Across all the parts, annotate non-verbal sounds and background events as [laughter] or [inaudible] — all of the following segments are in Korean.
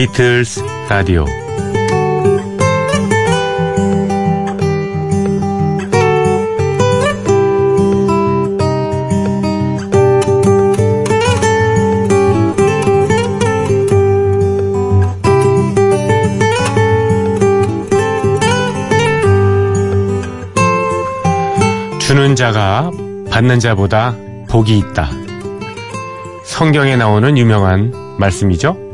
비틀스 라디오 주는 자가 받는 자보다 복이 있다. 성경에 나오는 유명한 말씀이죠.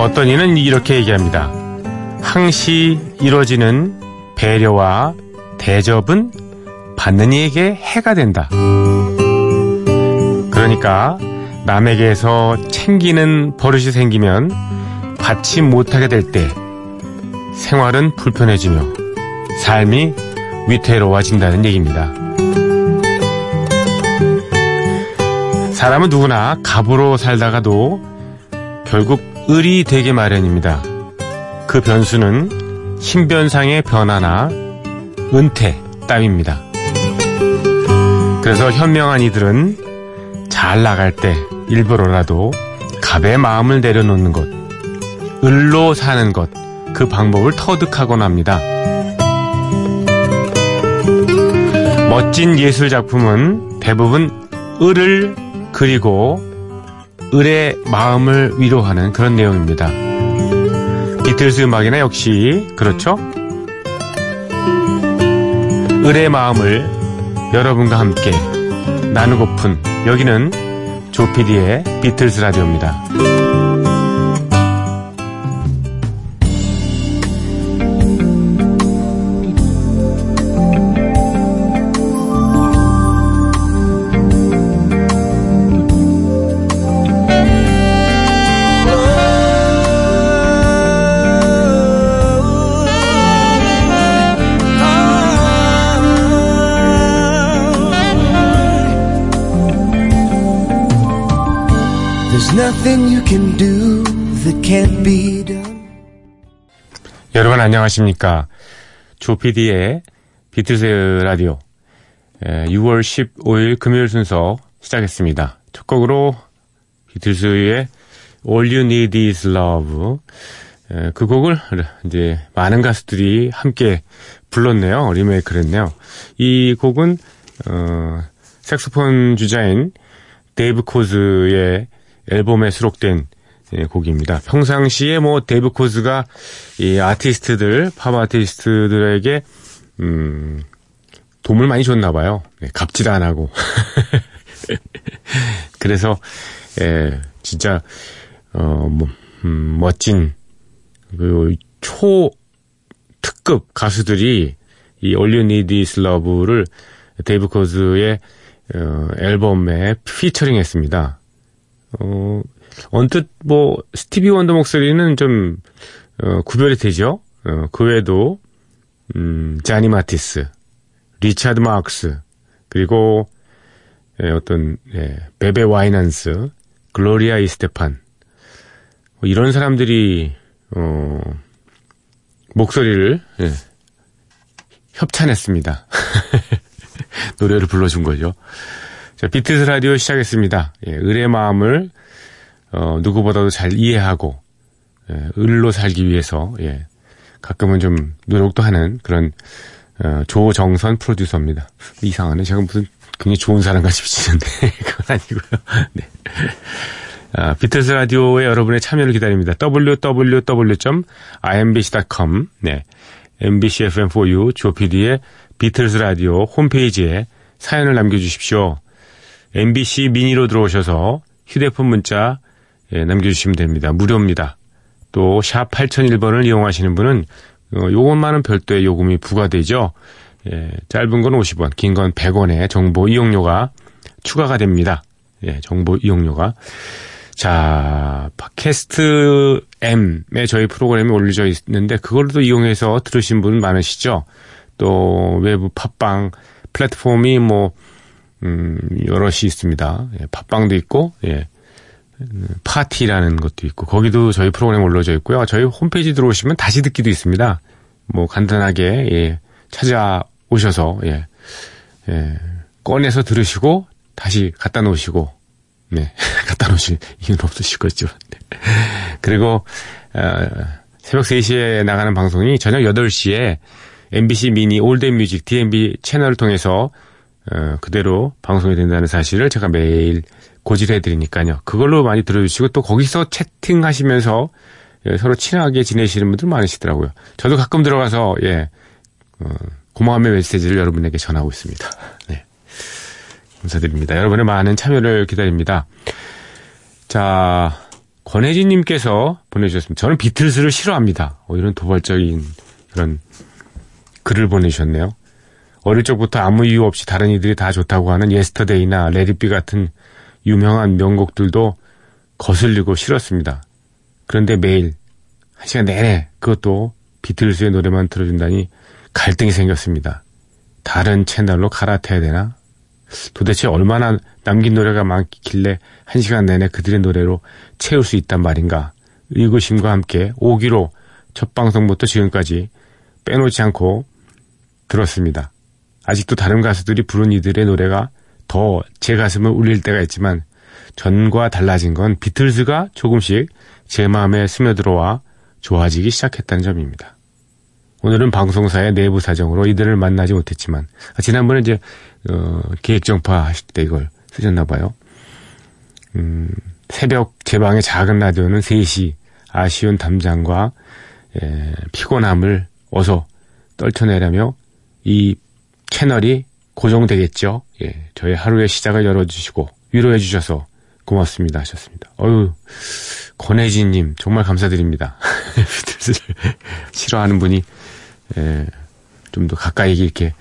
어떤 이는 이렇게 얘기합니다. 항시 이루어지는 배려와 대접은 받는 이에게 해가 된다. 그러니까 남에게서 챙기는 버릇이 생기면 받지 못하게 될 때 생활은 불편해지며 삶이 위태로워진다는 얘기입니다. 사람은 누구나 갑으로 살다가도 결국 을이 되게 마련입니다. 그 변수는 신변상의 변화나 은퇴 따위입니다. 그래서 현명한 이들은 잘 나갈 때 일부러라도 갑의 마음을 내려놓는 것, 을로 사는 것, 그 방법을 터득하곤 합니다. 멋진 예술 작품은 대부분 을을 그리고 을의 마음을 위로하는 그런 내용입니다. 비틀스 음악이나 역시 그렇죠? 을의 마음을 여러분과 함께 나누고픈 여기는 조피디의 비틀스 라디오입니다. Nothing you can do that can't be done. 여러분 안녕하십니까. 조피디의 비틀스 라디오 6월 15일 금요일 순서 시작했습니다. 첫 곡으로 비틀스의 All You Need Is Love 에, 그 곡을 이제 많은 가수들이 함께 불렀네요. 리메이크를 했네요. 이 곡은 어, 색소폰 주자인 데이브 코즈의 앨범에 수록된 예, 곡입니다. 평상시에 뭐 데이브 코즈가 이 아티스트들, 팝 아티스트들에게 음, 도움을 많이 줬나 봐요. 네, 갑질 안 하고. 그래서 예, 진짜 어, 뭐, 음, 멋진 그 초 특급 가수들이 이 All You Need Is Love를 데이브 코즈의 어, 앨범에 피처링했습니다. 어, 언뜻 뭐 스티비 원더 목소리는 좀 어, 구별이 되죠. 어, 그 외에도 음, 자니 마티스, 리차드 마크스 그리고 예, 어떤 예, 베베 와이난스, 글로리아 이스테판 뭐 이런 사람들이 어, 목소리를 예, 협찬했습니다. [laughs] 노래를 불러준 거죠. 자, 비트스 라디오 시작했습니다. 예, 을의 마음을 어, 누구보다도 잘 이해하고 예, 을로 살기 위해서 예, 가끔은 좀 노력도 하는 그런 어, 조정선 프로듀서입니다. 이상하네. 제가 무슨 굉장히 좋은 사람 같이 비치는데 그건 아니고요. 네. 아, 비틀스 라디오에 여러분의 참여를 기다립니다. www.imbc.com 네. MBC FM4U 조PD의 비틀스 라디오 홈페이지에 사연을 남겨주십시오. MBC 미니로 들어오셔서 휴대폰 문자 예, 남겨주시면 됩니다. 무료입니다. 또 샵 8001번을 이용하시는 분은 어, 요것만은 별도의 요금이 부과되죠. 예, 짧은 건 50원, 긴 건 100원의 정보 이용료가 추가가 됩니다. 예, 정보 이용료가. 자, 팟캐스트 M에 저희 프로그램이 올려져 있는데 그걸도 이용해서 들으신 분 많으시죠? 또 외부 팟빵 플랫폼이 뭐 음, 여럿이 있습니다. 예, 팟빵도 있고, 예, 파티라는 것도 있고, 거기도 저희 프로그램 올려져 있고요. 저희 홈페이지 들어오시면 다시 듣기도 있습니다. 뭐 간단하게, 예, 찾아오셔서, 예, 예, 꺼내서 들으시고, 다시 갖다 놓으시고, 네. [laughs] 갖다 놓으실 이유는 없으실 거죠. 네. 그리고, 어, 새벽 3시에 나가는 방송이 저녁 8시에 MBC 미니 올드 뮤직 DMB 채널을 통해서 어, 그대로 방송이 된다는 사실을 제가 매일 고지해 드리니까요. 그걸로 많이 들어주시고 또 거기서 채팅하시면서 예, 서로 친하게 지내시는 분들 많으시더라고요. 저도 가끔 들어가서 예 어, 고마움의 메시지를 여러분에게 전하고 있습니다. [laughs] 네. 감사드립니다. 여러분의 많은 참여를 기다립니다. 자, 권혜진님께서 보내주셨습니다. 저는 비틀스를 싫어합니다. 어, 이런 도발적인 그런 글을 보내주셨네요. 어릴 적부터 아무 이유 없이 다른 이들이 다 좋다고 하는 Yesterday나 Let It Be 같은 유명한 명곡들도 거슬리고 싫었습니다. 그런데 매일 한 시간 내내 그것도 비틀스의 노래만 들어준다니 갈등이 생겼습니다. 다른 채널로 갈아타야 되나? 도대체 얼마나 남긴 노래가 많길래 한 시간 내내 그들의 노래로 채울 수 있단 말인가? 의구심과 함께 오기로 첫 방송부터 지금까지 빼놓지 않고 들었습니다. 아직도 다른 가수들이 부른 이들의 노래가 더 제 가슴을 울릴 때가 있지만 전과 달라진 건 비틀즈가 조금씩 제 마음에 스며들어와 좋아지기 시작했다는 점입니다. 오늘은 방송사의 내부 사정으로 이들을 만나지 못했지만 아, 지난번에 이제 어, 계획정파 하실 때 이걸 쓰셨나 봐요. 음, 새벽 제 방의 작은 라디오는 3시 아쉬운 담장과 에, 피곤함을 어서 떨쳐내려며 이 채널이 고정되겠죠. 예, 저의 하루의 시작을 열어주시고 위로해 주셔서 고맙습니다 하셨습니다. 어유 권혜진님 정말 감사드립니다. [laughs] 비틀즈를 싫어하는 분이 예, 좀 더 가까이 이렇게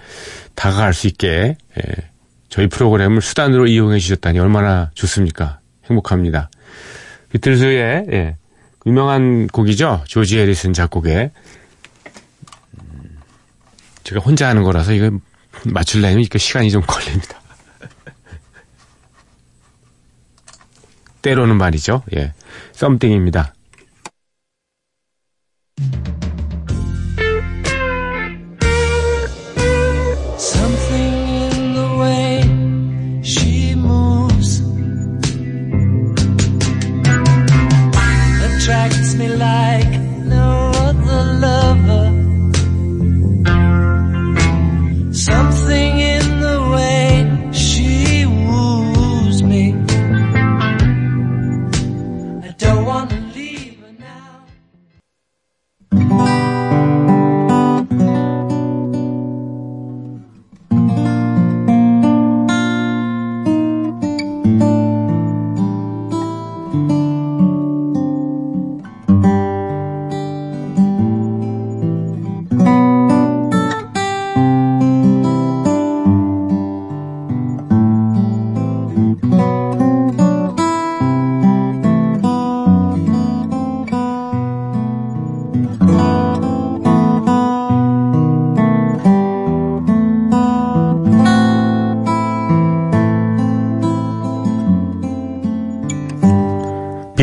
다가갈 수 있게 예, 저희 프로그램을 수단으로 이용해 주셨다니 얼마나 좋습니까? 행복합니다. 비틀즈의 예, 유명한 곡이죠. 조지 해리슨 작곡의 제가 혼자 하는 거라서 이거 맞출려면 이거 시간이 좀 걸립니다. 때로는 말이죠. 예. 썸띵입니다.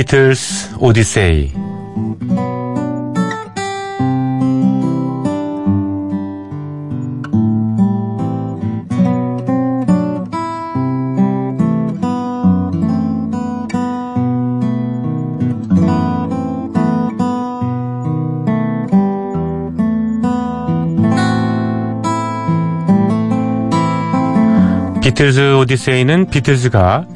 비틀스 오디세이. 비틀즈 오디세이는 비틀즈가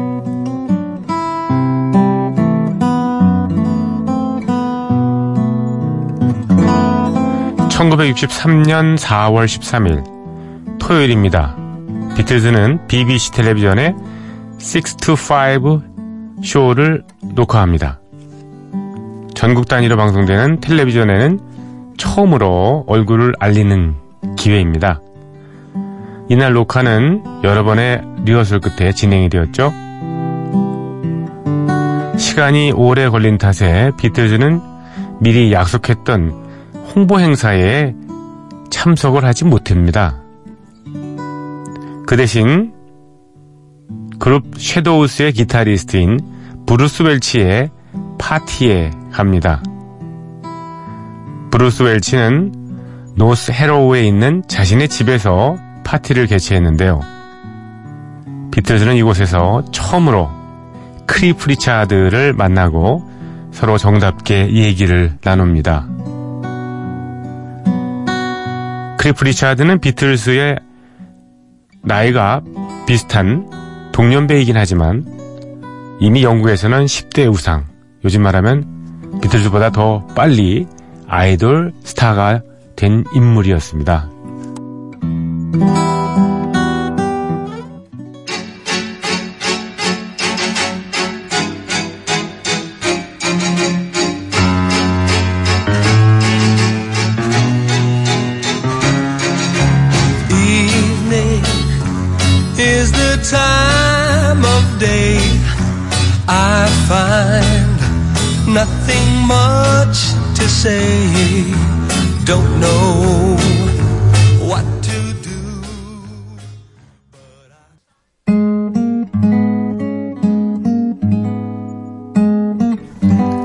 1963년 4월 13일 토요일입니다. 비틀즈는 BBC 텔레비전에 6 to 5 쇼를 녹화합니다. 전국 단위로 방송되는 텔레비전에는 처음으로 얼굴을 알리는 기회입니다. 이날 녹화는 여러 번의 리허설 끝에 진행이 되었죠. 시간이 오래 걸린 탓에 비틀즈는 미리 약속했던 홍보 행사에 참석을 하지 못합니다. 그 대신 그룹 섀도우스의 기타리스트인 브루스 웰치의 파티에 갑니다. 브루스 웰치는 노스 헤로우에 있는 자신의 집에서 파티를 개최했는데요. 비틀즈는 이곳에서 처음으로 클리프 리차드를 만나고 서로 정답게 얘기를 나눕니다. 클리프 리차드는 비틀스와 나이가 비슷한 동년배이긴 하지만 이미 영국에서는 10대 우상, 요즘 말하면 비틀즈보다 더 빨리 아이돌 스타가 된 인물이었습니다. Time of day I find nothing much to say. Don't know what to do.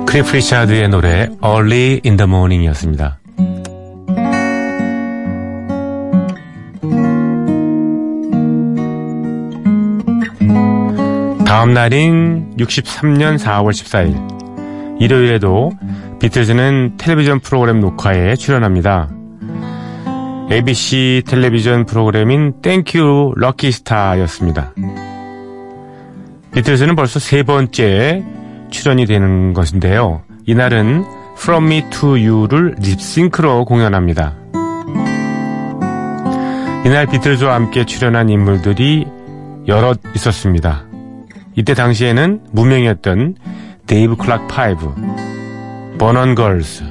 크리프 리차드의 노래 Early in the Morning이었습니다. 다음 날인 63년 4월 14일 일요일에도 비틀즈는 텔레비전 프로그램 녹화에 출연합니다. ABC 텔레비전 프로그램인 Thank Your Lucky Stars였습니다. 비틀즈는 벌써 세 번째 출연이 되는 것인데요. 이날은 From Me to You를 립싱크로 공연합니다. 이날 비틀즈와 함께 출연한 인물들이 여럿 있었습니다. 이때 당시에는 무명이었던 데이브 클락 파이브, 버넌 걸스,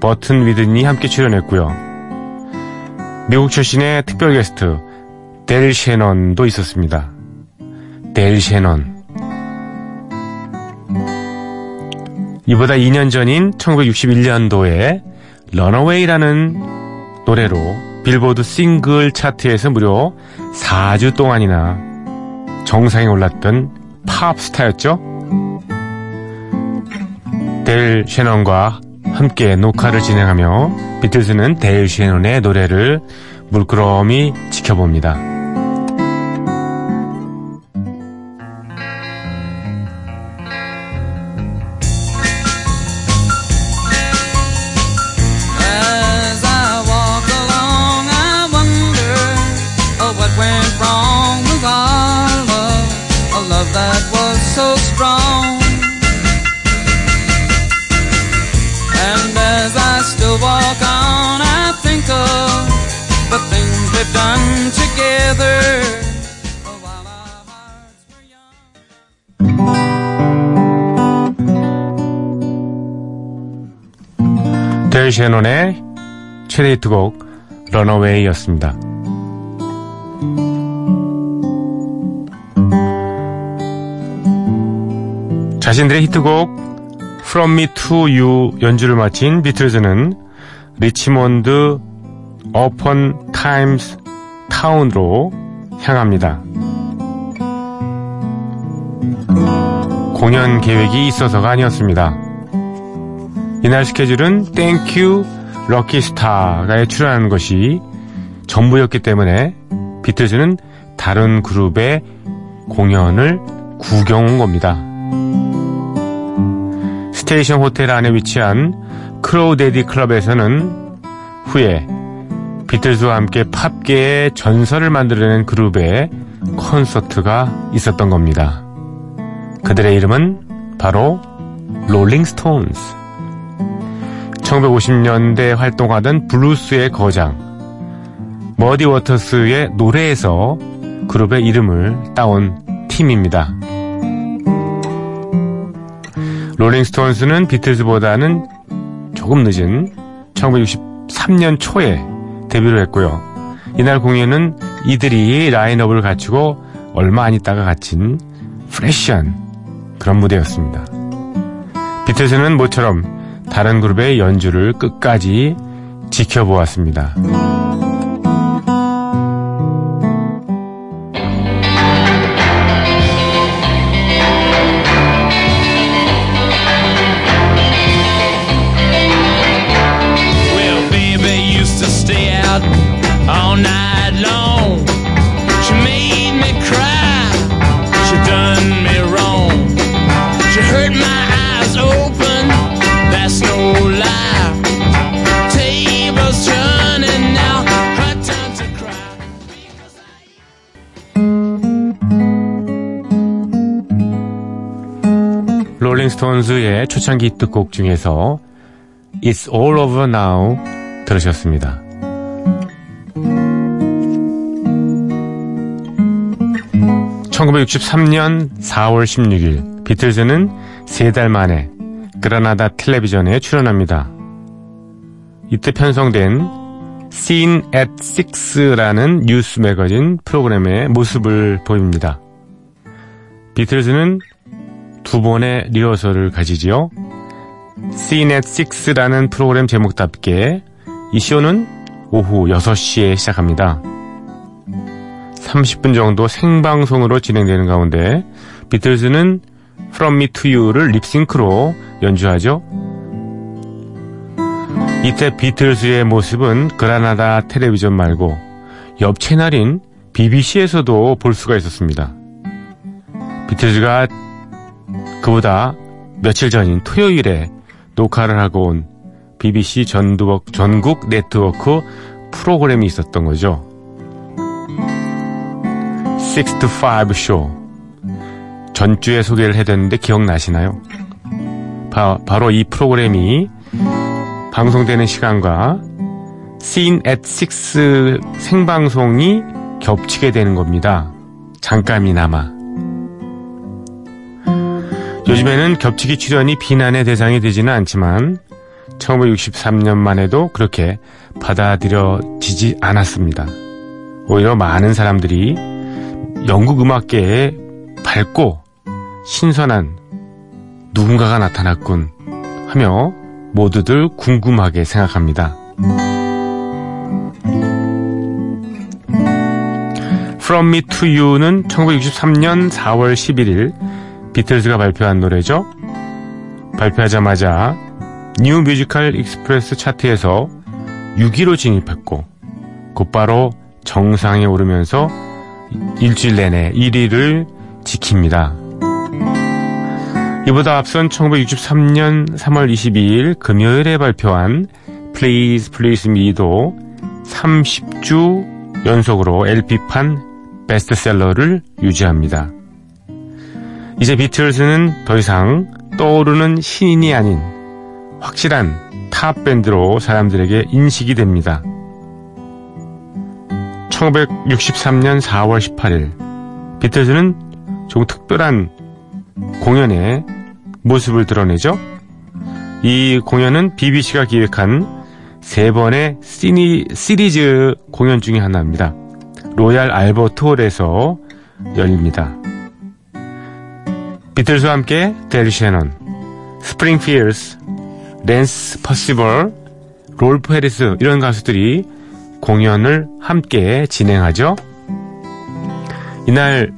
버트 위든이 함께 출연했고요. 미국 출신의 특별 게스트 델 셰넌도 있었습니다. 델 셰넌. 이보다 2년 전인 1961년도에 런어웨이라는 노래로 빌보드 싱글 차트에서 무려 4주 동안이나 정상에 올랐던 팝 스타였죠. 델 셰넌과 함께 녹화를 진행하며 비틀즈는 델 셰넌의 노래를 물끄러미 지켜봅니다. 델 셰넌의 최대 히트곡 Runaway였습니다. 자신들의 히트곡 From Me to You 연주를 마친 비틀즈는 리치몬드 어펀 타임스 타운으로 향합니다. 공연 계획이 있어서가 아니었습니다. 이날 스케줄은 Thank Your Lucky Stars에 출연하는 것이 전부였기 때문에 비틀즈는 다른 그룹의 공연을 구경 온 겁니다. Station 호텔 안에 위치한 Crawdaddy 클럽에서는 후에 비틀즈와 함께 팝계의 전설을 만들어낸 그룹의 콘서트가 있었던 겁니다. 그들의 이름은 바로 롤링스톤스. 1950년대 활동하던 블루스의 거장 머디 워터스의 노래에서 그룹의 이름을 따온 팀입니다. 롤링스톤스는 비틀즈보다는 조금 늦은 1963년 초에 데뷔를 했고요. 이날 공연은 이들이 라인업을 갖추고 얼마 안 있다가 갖춘 프레시한 그런 무대였습니다. 비틀즈는 모처럼 다른 그룹의 연주를 끝까지 지켜보았습니다. 스톤즈의 초창기 히트곡 중에서 It's All Over Now 들으셨습니다. (1963년 4월 16일) 비틀즈는 세 달 만에 그라나다 텔레비전에 출연합니다. 이때 편성된 Scene at Six라는 뉴스 매거진 프로그램의 모습을 보입니다. 비틀즈는 두 번의 리허설을 가지지요. Scene at Six라는 프로그램 제목답게 이 쇼는 오후 6시에 시작합니다. 30분 정도 생방송으로 진행되는 가운데 비틀즈는 From Me to You를 립싱크로 연주하죠. 이때 비틀즈의 모습은 그라나다 텔레비전 말고 옆 채널인 BBC에서도 볼 수가 있었습니다. 비틀즈가 그보다 며칠 전인 토요일에 녹화를 하고 온 BBC 전두ộc, 전국 네트워크 프로그램이 있었던 거죠. 6 to 5 쇼. 전주에 소개를 해드렸는데 기억나시나요? 바, 바로 이 프로그램이 방송되는 시간과 Scene at 6 생방송이 겹치게 되는 겁니다. 잠깐이나마. 요즘에는 겹치기 출연이 비난의 대상이 되지는 않지만 1963년만 해도 그렇게 받아들여지지 않았습니다. 오히려 많은 사람들이 영국 음악계에 밝고 신선한 누군가가 나타났군 하며 모두들 궁금하게 생각합니다. From Me to You는 1963년 4월 11일 비틀즈가 발표한 노래죠. 발표하자마자 New Musical Express 차트에서 6위로 진입했고 곧바로 정상에 오르면서 일주일 내내 1위를 지킵니다. 이보다 앞선 1963년 3월 22일 금요일에 발표한 Please Please Me도 30주 연속으로 LP판 베스트셀러를 유지합니다. 이제 비틀즈는 더 이상 떠오르는 신인이 아닌 확실한 탑 밴드로 사람들에게 인식이 됩니다. 1963년 4월 18일 비틀즈는 조금 특별한 공연의 모습을 드러내죠. 이 공연은 BBC가 기획한 세 번의 시니, 시리즈 공연 중의 하나입니다. Royal Albert Hall에서 열립니다. 비틀즈와 함께 델 섀넌, 스프링필즈, 랜스 퍼시벌, 롤프 해리스 이런 가수들이 공연을 함께 진행하죠. 이날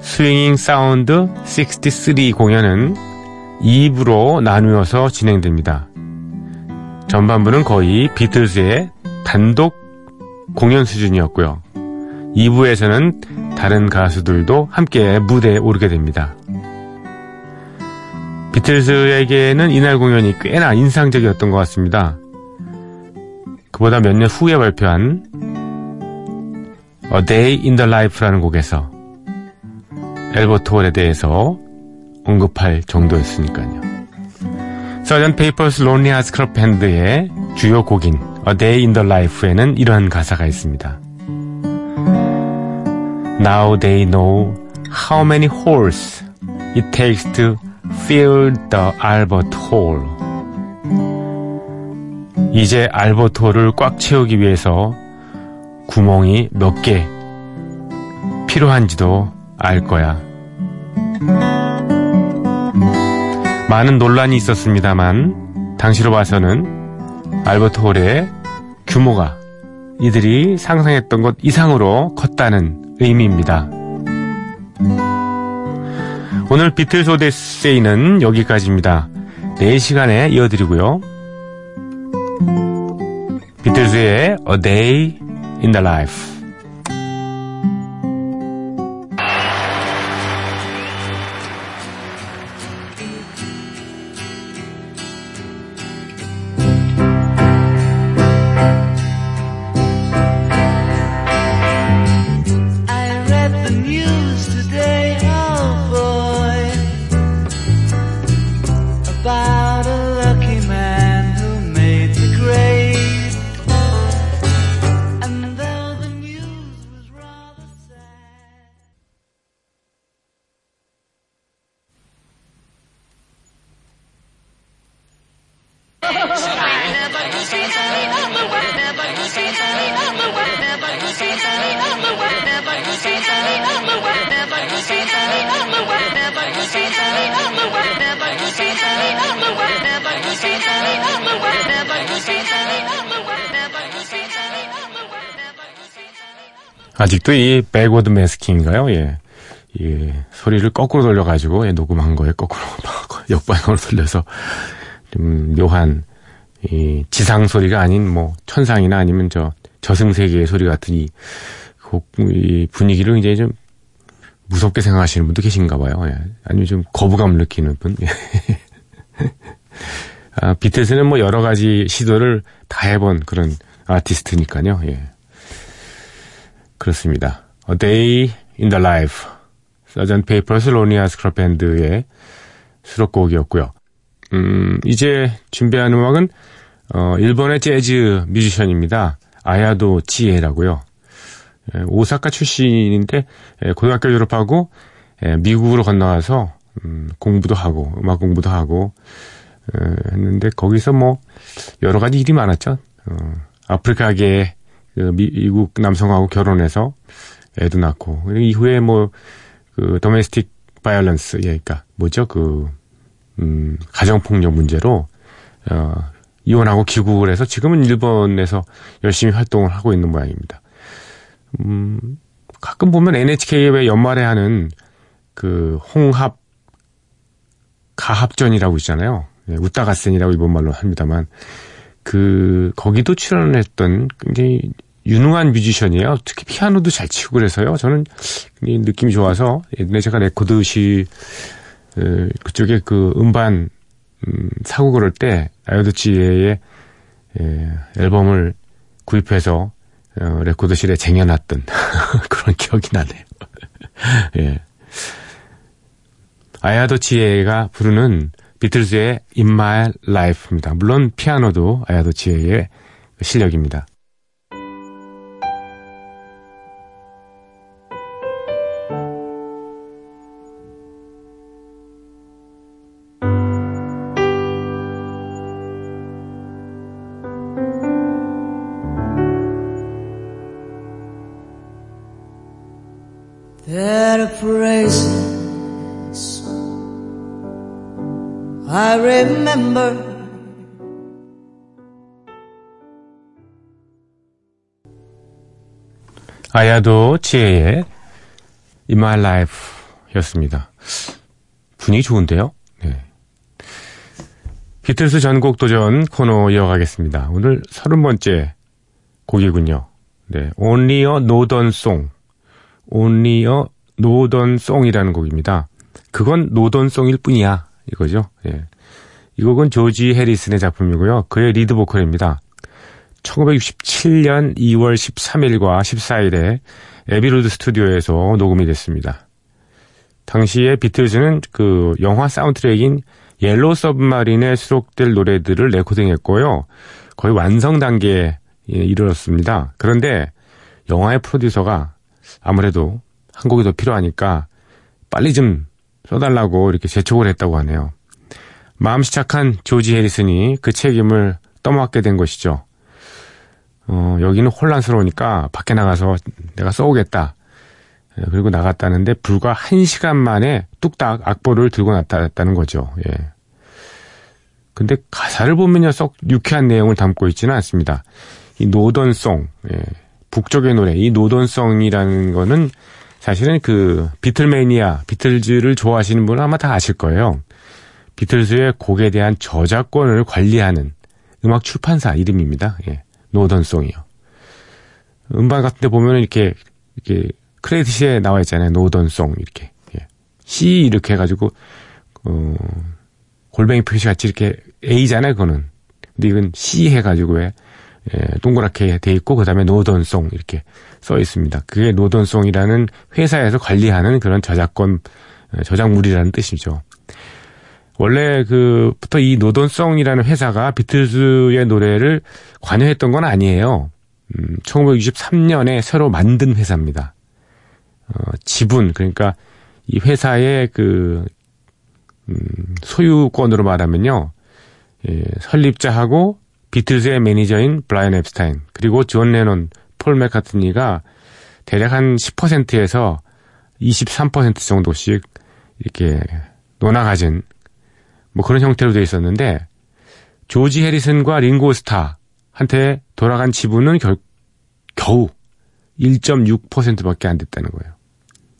Swinging Sound 63 공연은 2부로 나누어서 진행됩니다. 전반부는 거의 비틀즈의 단독 공연 수준이었고요. 2부에서는 다른 가수들도 함께 무대에 오르게 됩니다. 비틀즈에게는 이날 공연이 꽤나 인상적이었던 것 같습니다. 그보다 몇 년 후에 발표한 A Day in the Life라는 곡에서 Albert Hall에 대해서 언급할 정도였으니까요. Sgt. Pepper's Lonely Hearts Club Band의 주요 곡인 A Day in the Life에는 이런 가사가 있습니다. Now they know how many holes it takes to fill the Albert Hall. 이제 알버트 홀을 꽉 채우기 위해서 구멍이 몇 개 필요한지도 알 거야. 많은 논란이 있었습니다만 당시로 봐서는 알버트 홀의 규모가 이들이 상상했던 것 이상으로 컸다는 의미입니다. 오늘 비틀스 오데세이는 여기까지입니다. 4시간에 이어드리고요. 비틀즈의 A Day in the Life 아직도 이 백워드 매스킹인가요? 예. 이 소리를 거꾸로 돌려가지고 예, 녹음한 거에 거꾸로 [laughs] 역방향으로 돌려서 좀 묘한 이 지상 소리가 아닌 뭐 천상이나 아니면 저 저승 세계의 소리 같은 이, 곡, 이 분위기를 굉장히 좀 무섭게 생각하시는 분도 계신가 봐요. 예. 아니면 좀 거부감을 느끼는 분. 예. [laughs] 아, 비틀스는 뭐 여러 가지 시도를 다 해본 그런 아티스트니까요. 예. 그렇습니다. A Day in the Life. Sgt. Pepper's Lonely Hearts Club Band의 수록곡이었고요. 음, 이제 준비한 음악은 어, 일본의 재즈 뮤지션입니다. 아야도 치에라고요. 예, 오사카 출신인데 예, 고등학교 졸업하고 예, 미국으로 건너가서 음, 공부도 하고 음악 공부도 하고 어, 했는데 거기서 뭐 여러 가지 일이 많았죠. 어, 아프리카계 그 미, 미국 남성하고 결혼해서 애도 낳고 이후에 뭐 그 도메스틱 바이올런스 예, 그러니까 뭐죠 그 음, 가정폭력 문제로 어, 이혼하고 귀국을 해서 지금은 일본에서 열심히 활동을 하고 있는 모양입니다. 음, 가끔 보면 NHK에 연말에 하는 그 홍백 가합전이라고 있잖아요. 예, 歌合戦이라고 일본말로 합니다만 그 거기도 출연을 했던 굉장히 유능한 뮤지션이에요. 특히 피아노도 잘 치고 그래서요. 저는 굉장히 느낌이 좋아서 예전에 제가 레코드시 어, 그쪽에 그 음반 음, 사고 그럴 때 아야도 치에의 예, 앨범을 구입해서 어, 레코드실에 쟁여놨던 [laughs] 그런 기억이 나네요. [laughs] 예. 아야도치에가 부르는 비틀즈의 In My Life입니다. 물론 피아노도 아야도치에의 실력입니다. 아야도 치에의 In My Life 였습니다. 분위기 좋은데요? 네. 비틀스 전곡 도전 코너 이어가겠습니다. 오늘 서른 번째 곡이군요. 네. Only a Northern Song. Only a Northern Song이라는 곡입니다. 그건 Northern Song일 뿐이야. 이거죠. 예. 이 곡은 조지 해리슨의 작품이고요. 그의 리드 보컬입니다. 1967년 2월 13일과 14일에 Abbey Road 스튜디오에서 녹음이 됐습니다. 당시에 비틀즈는 그 영화 사운드트랙인 Yellow Submarine에 수록될 노래들을 레코딩했고요. 거의 완성 단계에 이르렀습니다. 그런데 영화의 프로듀서가 아무래도 한 곡이 더 필요하니까 빨리 좀 써달라고 이렇게 재촉을 했다고 하네요. 마음씨 착한 조지 해리슨이 그 책임을 떠맡게 된 것이죠. 어, 여기는 혼란스러우니까 밖에 나가서 내가 써오겠다. 예, 그리고 나갔다는데 불과 한 시간 만에 뚝딱 악보를 들고 나타났다는 거죠. 예. 근데 가사를 보면요 썩 유쾌한 내용을 담고 있지는 않습니다. 이 Northern Song, 예, 북쪽의 노래, 이 Northern Song이라는 거는 사실은 그 Beatlemania, 비틀즈를 좋아하시는 분은 아마 다 아실 거예요. 비틀즈의 곡에 대한 저작권을 관리하는 음악 출판사 이름입니다. 예, 노던송이요. 음반 같은 데 보면은 이렇게, 이렇게 크레딧에 나와 있잖아요. 노던송, 이렇게. 예. C 이렇게 해가지고, 어, 골뱅이 표시 같이 이렇게 A잖아요, 그거는. 근데 이건 C 해가지고 왜, 예, 동그랗게 돼 있고, 그 다음에 노던송 이렇게 써 있습니다. 그게 노던송이라는 회사에서 관리하는 그런 저작권, 어, 저작물이라는 뜻이죠. 원래 그부터 이 Northern Song이라는 회사가 비틀즈의 노래를 관여했던 건 아니에요. 음, 1963년에 새로 만든 회사입니다. 어, 지분 그러니까 이 회사의 그 음, 소유권으로 말하면요. 예, 설립자하고 비틀즈의 매니저인 브라이언 앱스타인 그리고 존 레논, 폴 맥카트니가 대략 한 10%에서 23% 정도씩 이렇게 논아 가진 뭐 그런 형태로 돼 있었는데 조지 해리슨과 링고 스타한테 돌아간 지분은 결, 겨우 1.6%밖에 안 됐다는 거예요.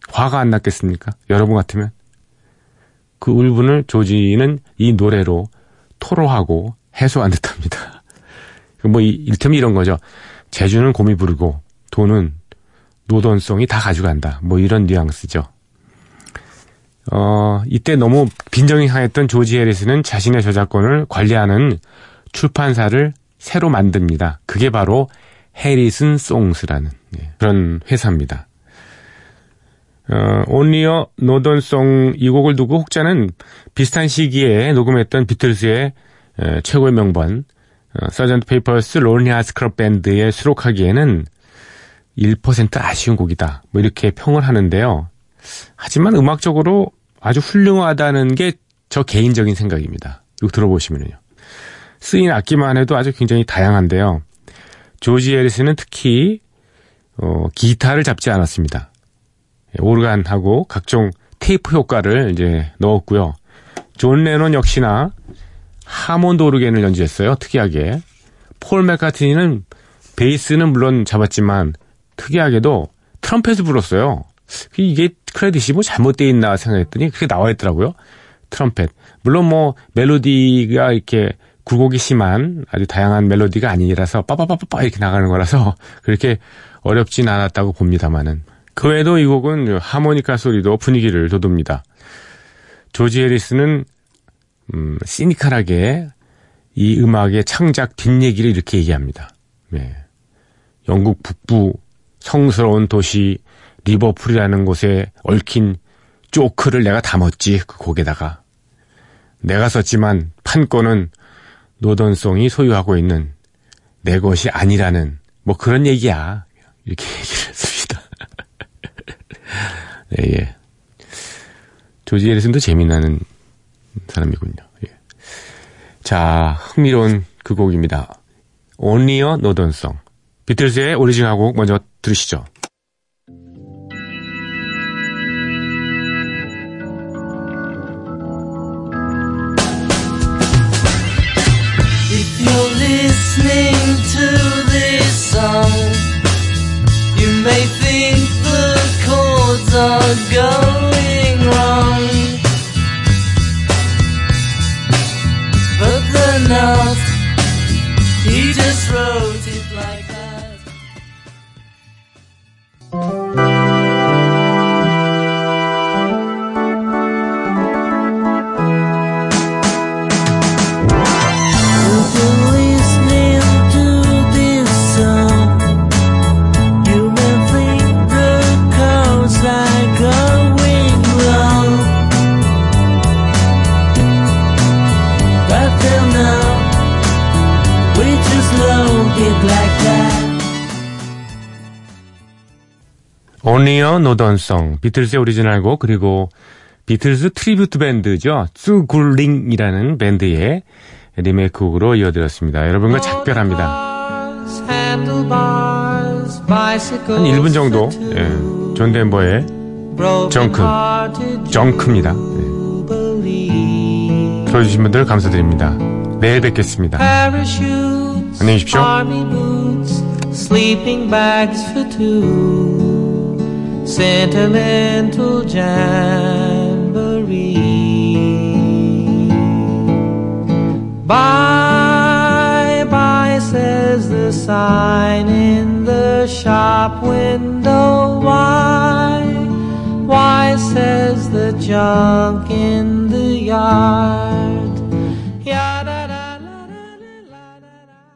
화가 안 났겠습니까? 여러분 같으면 그 울분을 조지는 이 노래로 토로하고 해소한 듯합니다. [laughs] 뭐 일테면 이런 거죠. 제주는 곰이 부르고 돈은 노돈송이 다 가져간다. 뭐 이런 뉘앙스죠. 어, 이때 너무 빈정이 상했던 조지 해리스는 자신의 저작권을 관리하는 출판사를 새로 만듭니다. 그게 바로 해리슨 송스라는 예, 그런 회사입니다. 어, 온리어 노던송 이 곡을 두고 혹자는 비슷한 시기에 녹음했던 비틀스의 에, 최고의 명반 어, Sgt. Pepper's Lonely Hearts Club Band에 수록하기에는 1% 아쉬운 곡이다. 뭐 이렇게 평을 하는데요. 하지만 음악적으로 아주 훌륭하다는 게 저 개인적인 생각입니다. 이거 들어보시면요. 쓰인 악기만 해도 아주 굉장히 다양한데요. 조지 해리슨은 특히 어, 기타를 잡지 않았습니다. 오르간하고 각종 테이프 효과를 이제 넣었고요. 존 레논 역시나 하몬드 오르간을 연주했어요. 특이하게. 폴 맥카트니는 베이스는 물론 잡았지만 특이하게도 트럼펫을 불었어요. 이게 크레딧이 뭐 잘못되어 있나 생각했더니 그게 나와 있더라고요. 트럼펫. 물론 뭐 멜로디가 이렇게 굴곡이 심한 아주 다양한 멜로디가 아니라서 빠빠빠빠빠 이렇게 나가는 거라서 [laughs] 그렇게 어렵진 않았다고 봅니다만은 그 외에도 이 곡은 하모니카 소리도 분위기를 돋웁니다. 조지 해리스는 음, 시니컬하게 이 음악의 창작 뒷얘기를 이렇게 얘기합니다. 네. 영국 북부 성스러운 도시 리버풀이라는 곳에 얽힌 쪼크를 내가 담았지 그 곡에다가 내가 썼지만 판권은 노던송이 소유하고 있는 내 것이 아니라는 뭐 그런 얘기야 이렇게 [laughs] 얘기를 했습니다. 네, [laughs] 예. 조지 해리슨도 재미나는 사람이군요. 예. 자 흥미로운 그 곡입니다. A Northern Song 비틀즈의 오리지널 곡 먼저 들으시죠. Only a Northern Song 비틀즈의 오리지널 곡 그리고 비틀즈 tribute 밴드죠. 쭈굴링이라는 밴드의 리메이크 곡으로 이어드렸습니다. 여러분과 작별합니다. 한 1분 정도 예, 존 덴버의 Junk, Junk입니다. 예. 들어주신 분들 감사드립니다. 내일 뵙겠습니다. 안녕히 계십시오. Sentimental jamboree. Bye bye, says the sign in the shop window. Why? Why, says the junk in the yard?